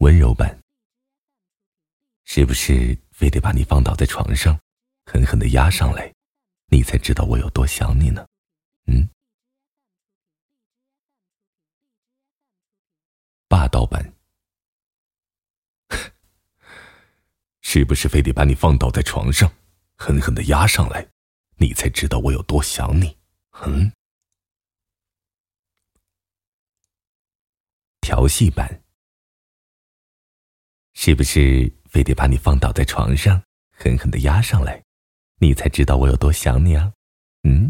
温柔版。是不是非得把你放倒在床上，狠狠的压上来，你才知道我有多想你呢？嗯。霸道版。是不是非得把你放倒在床上，狠狠的压上来，你才知道我有多想你？嗯。调戏版。是不是非得把你放倒在床上，狠狠的压上来，你才知道我有多想你啊？嗯。